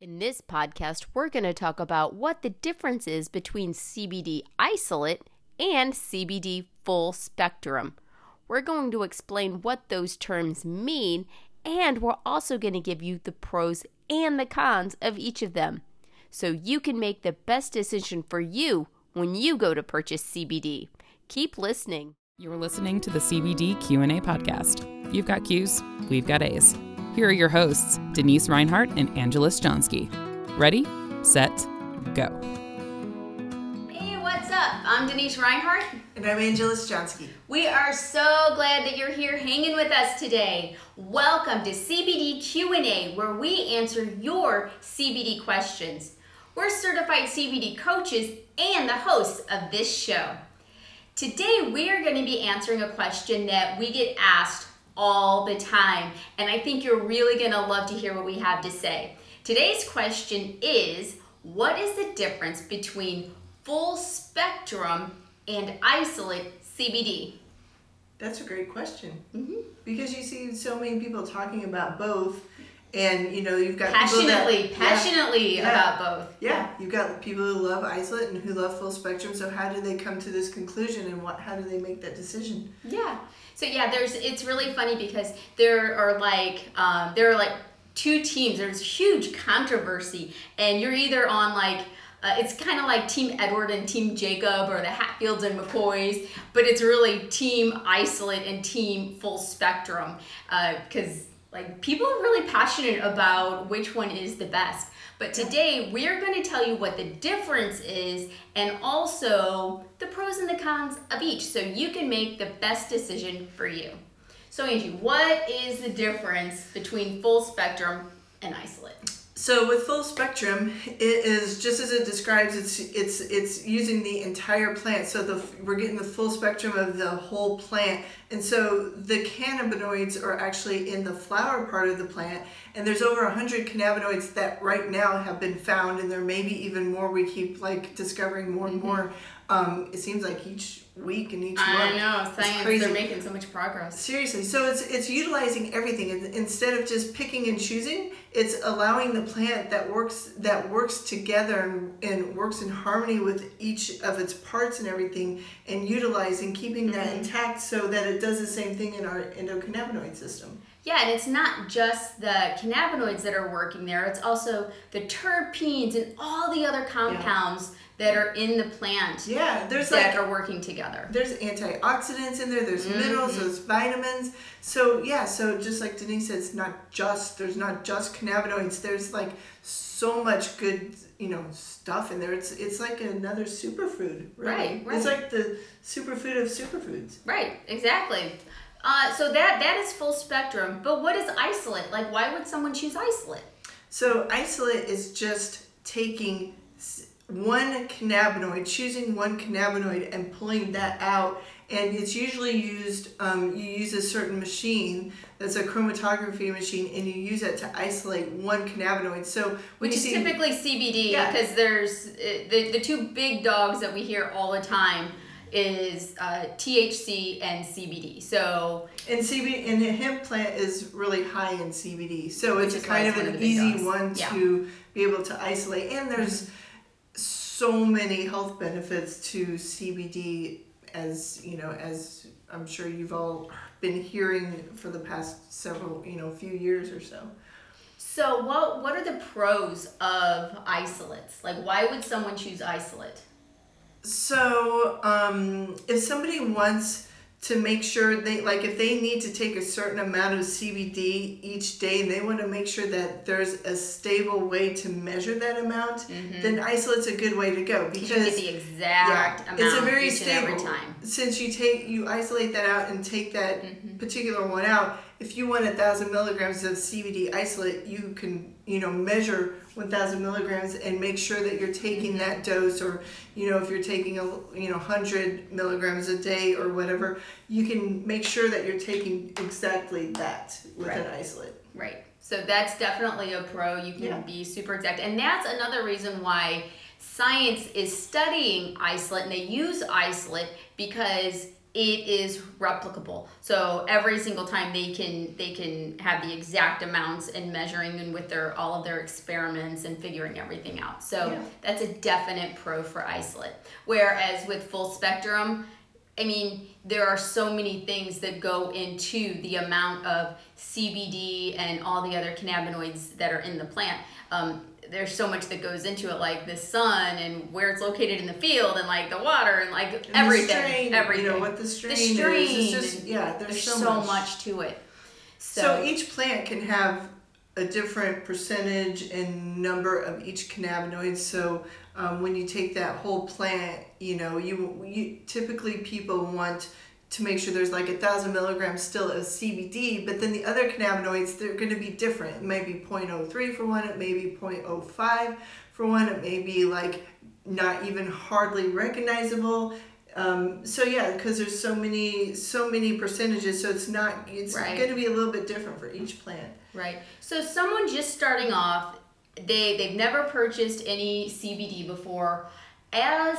In this podcast, we're going to talk about what the difference is between CBD isolate and CBD full spectrum. We're going to explain what those terms mean, and we're also going to give you the pros and the cons of each of them so you can make the best decision for you when you go to purchase CBD. Keep listening. You're listening to the CBD Q&A podcast. You've got Q's, we've got A's. Here are your hosts, Denise Reinhardt and Angela Stonsky. Ready, set, go. Hey, what's up? I'm Denise Reinhardt. And I'm Angela Stonsky. We are so glad that you're here hanging with us today. Welcome to CBD Q&A where we answer your CBD questions. We're certified CBD coaches and the hosts of this show. Today we are going to be answering a question that we get asked all the time. And I think you're really going to love to hear what we have to say. Today's question is What is the difference between full spectrum and isolate CBD? That's a great question. Mm-hmm. Because you see so many people talking about both, and you know, you've got passionately, that, passionately yeah, about both. Yeah. yeah, you've got people who love isolate and who love full spectrum. So, how do they come to this conclusion and what, how do they make that decision? Yeah. So yeah, there's it's really funny because there are like um, there are like two teams. There's huge controversy, and you're either on like uh, it's kind of like Team Edward and Team Jacob, or the Hatfields and McCoys, but it's really Team Isolate and Team Full Spectrum because uh, like people are really passionate about which one is the best. But today we're going to tell you what the difference is and also the pros and the cons of each so you can make the best decision for you. So, Angie, what is the difference between full spectrum and isolate? So with full spectrum, it is just as it describes. It's it's it's using the entire plant. So the we're getting the full spectrum of the whole plant, and so the cannabinoids are actually in the flower part of the plant. And there's over hundred cannabinoids that right now have been found, and there may be even more. We keep like discovering more and mm-hmm. more. Um, it seems like each week and each I month. I know science. Crazy. They're making so much progress. Seriously, so it's it's utilizing everything and instead of just picking and choosing. It's allowing the plant that works that works together and, and works in harmony with each of its parts and everything, and utilizing keeping mm-hmm. that intact so that it does the same thing in our endocannabinoid system. Yeah, and it's not just the cannabinoids that are working there, it's also the terpenes and all the other compounds yeah. That are in the plant yeah, there's that like, are working together. There's antioxidants in there, there's mm-hmm. minerals, there's vitamins. So yeah, so just like Denise said, it's not just there's not just cannabinoids, there's like so much good you know stuff in there. It's it's like another superfood. Really. Right, right. It's like the superfood of superfoods. Right, exactly. Uh, so that that is full spectrum. But what is isolate? Like, why would someone choose isolate? So isolate is just taking one cannabinoid, choosing one cannabinoid and pulling that out. And it's usually used, um, you use a certain machine that's a chromatography machine and you use it to isolate one cannabinoid. So, which is see, typically CBD because yeah. there's uh, the, the two big dogs that we hear all the time is uh, THC and CBD. So and CBD and the hemp plant is really high in CBD, so it's kind of an easy dogs. one yeah. to be able to isolate. And there's mm-hmm. So many health benefits to CBD, as you know, as I'm sure you've all been hearing for the past several, you know, few years or so. So what what are the pros of isolates? Like, why would someone choose isolate? So, um, if somebody wants to make sure they like if they need to take a certain amount of CBD each day and they want to make sure that there's a stable way to measure that amount, mm-hmm. then isolate's a good way to go because you get the exact yeah, amount it's a very stable time. Since you take you isolate that out and take that mm-hmm. particular one out, if you want a thousand milligrams of CBD isolate, you can you know measure 1000 milligrams and make sure that you're taking that mm-hmm. dose or you know if you're taking a you know 100 milligrams a day or whatever you can make sure that you're taking exactly that with right. an isolate. Right. So that's definitely a pro. You can yeah. be super exact. And that's another reason why science is studying isolate and they use isolate because it is replicable. So every single time they can they can have the exact amounts and measuring and with their all of their experiments and figuring everything out. So Yeah. that's a definite pro for isolate. Whereas with full spectrum, I mean, there are so many things that go into the amount of CBD and all the other cannabinoids that are in the plant. Um, there's so much that goes into it, like the sun and where it's located in the field, and like the water, and like And everything, strain, everything. You know what the strain, the strain. is. It's just yeah. There's, there's so, so, much. much. to it. So, So each plant can have a different percentage and number of each cannabinoid. So um, when you take that whole plant, you know, you you typically people want to make sure there's like a thousand milligrams still of CBD, but then the other cannabinoids they're going to be different. It may be 0.03 for one, it may be 0.05 for one, it may be like not even hardly recognizable. Um, so yeah, because there's so many so many percentages, so it's not it's Right. going to be a little bit different for each plant. Right. So someone just starting off, they they've never purchased any CBD before. As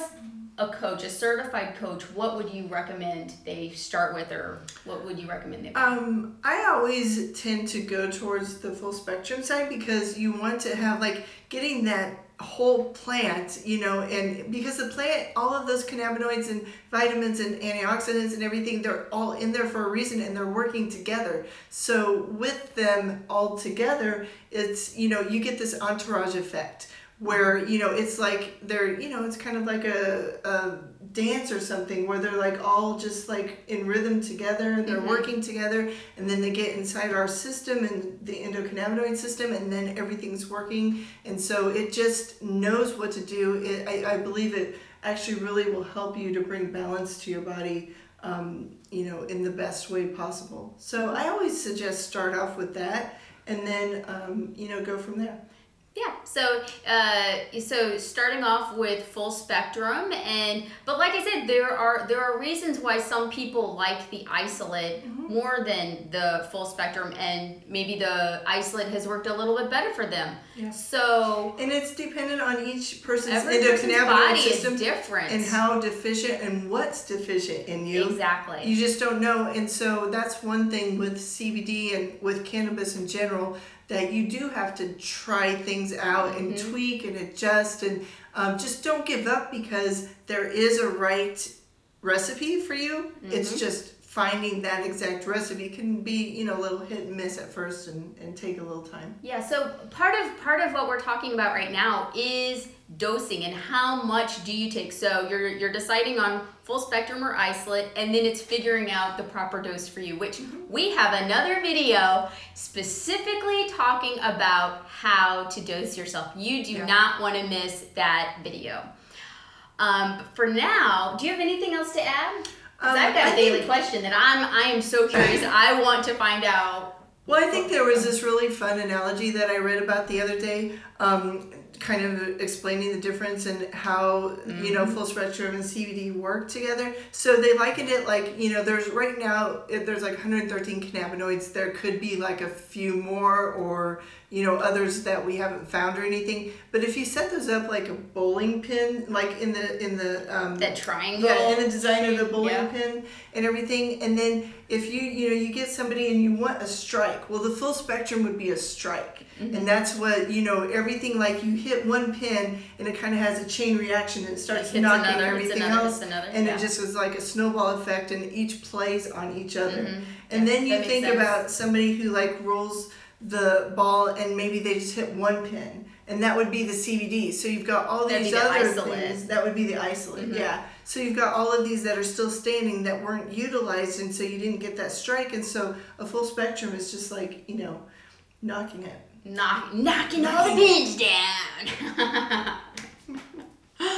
a coach, a certified coach, what would you recommend they start with, or what would you recommend they? Um, I always tend to go towards the full spectrum side because you want to have like getting that whole plant, you know, and because the plant, all of those cannabinoids and vitamins and antioxidants and everything, they're all in there for a reason and they're working together. So with them all together, it's, you know, you get this entourage effect where, you know, it's like they're, you know, it's kind of like a, a dance or something where they're like all just like in rhythm together and they're Mhm. working together and then they get inside our system and the endocannabinoid system and then everything's working. And so it just knows what to do. It, I, I believe it actually really will help you to bring balance to your body um, you know in the best way possible. So i always suggest start off with that and then um, you know go from there Yeah. So, uh, so starting off with full spectrum, and but like I said, there are there are reasons why some people like the isolate more than the full spectrum, and maybe the isolate has worked a little bit better for them. Yeah. So and it's dependent on each person's person's endocannabinoid body system is different. and how deficient and what's deficient in you exactly. You just don't know. And so that's one thing with CBD and with cannabis in general that you do have to try things out and Mhm. tweak and adjust and um, just don't give up because there is a right recipe for you. It's Mhm. just finding that exact recipe can be, you know, a little hit and miss at first and, and take a little time. Yeah, so part of part of what we're talking about right now is dosing and how much do you take. So you're you're deciding on full spectrum or isolate and then it's figuring out the proper dose for you, which we have another video specifically talking about how to dose yourself. You do Yeah. not want to miss that video. Um, for now, do you have anything else to add? Um, I've got a I daily think- question that I'm I am so curious. I want to find out. Well, I think there was this really fun analogy that I read about the other day, um, kind of explaining the difference and how you know full spectrum and CBD work together. So they likened it like you know there's right now if there's like 113 cannabinoids. There could be like a few more or you know others that we haven't found or anything. But if you set those up like a bowling pin, like in the in the um, That triangle. yeah, in the design of the bowling Yeah. pin and everything. And then if you you know you get somebody and you want a strike, well the full spectrum would be a strike, Mm-hmm. and that's what you know everything like you hit one pin and it kind of has a chain reaction and it starts hits knocking another, everything another, else. another, And yeah. it just was like a snowball effect, and each plays on each other. Mhm. And Yeah, then you think about somebody who like rolls the ball and maybe they just hit one pin, and that would be the CBD. So you've got all That'd these the other isolate. things. That would be the isolate. Mhm. Yeah. So you've got all of these that are still standing that weren't utilized, and so you didn't get that strike. And so a full spectrum is just like you know, knocking it. Knock, knocking all the pins down.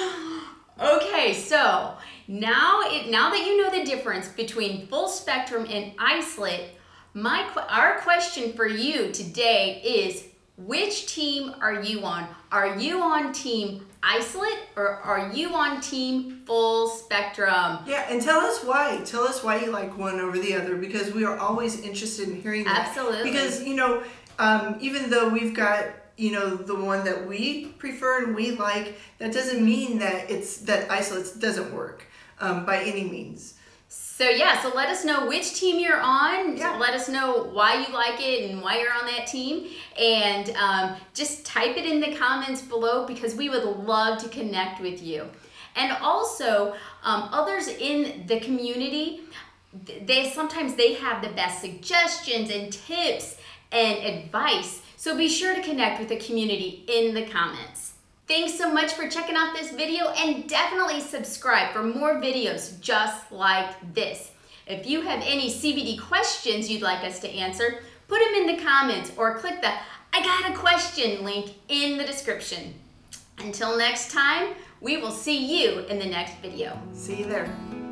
okay, so now it now that you know the difference between full spectrum and isolate, my our question for you today is which team are you on? Are you on team isolate or are you on team full spectrum? Yeah, and tell us why. Tell us why you like one over the other because we are always interested in hearing that. Absolutely. Because you know, um, even though we've got you know the one that we prefer and we like, that doesn't mean that it's that isolates doesn't work um, by any means. So yeah, so let us know which team you're on. Yeah. Let us know why you like it and why you're on that team, and um, just type it in the comments below because we would love to connect with you. And also, um, others in the community, they sometimes they have the best suggestions and tips and advice. So be sure to connect with the community in the comments. Thanks so much for checking out this video and definitely subscribe for more videos just like this. If you have any CBD questions you'd like us to answer, put them in the comments or click the I got a question link in the description. Until next time, we will see you in the next video. See you there.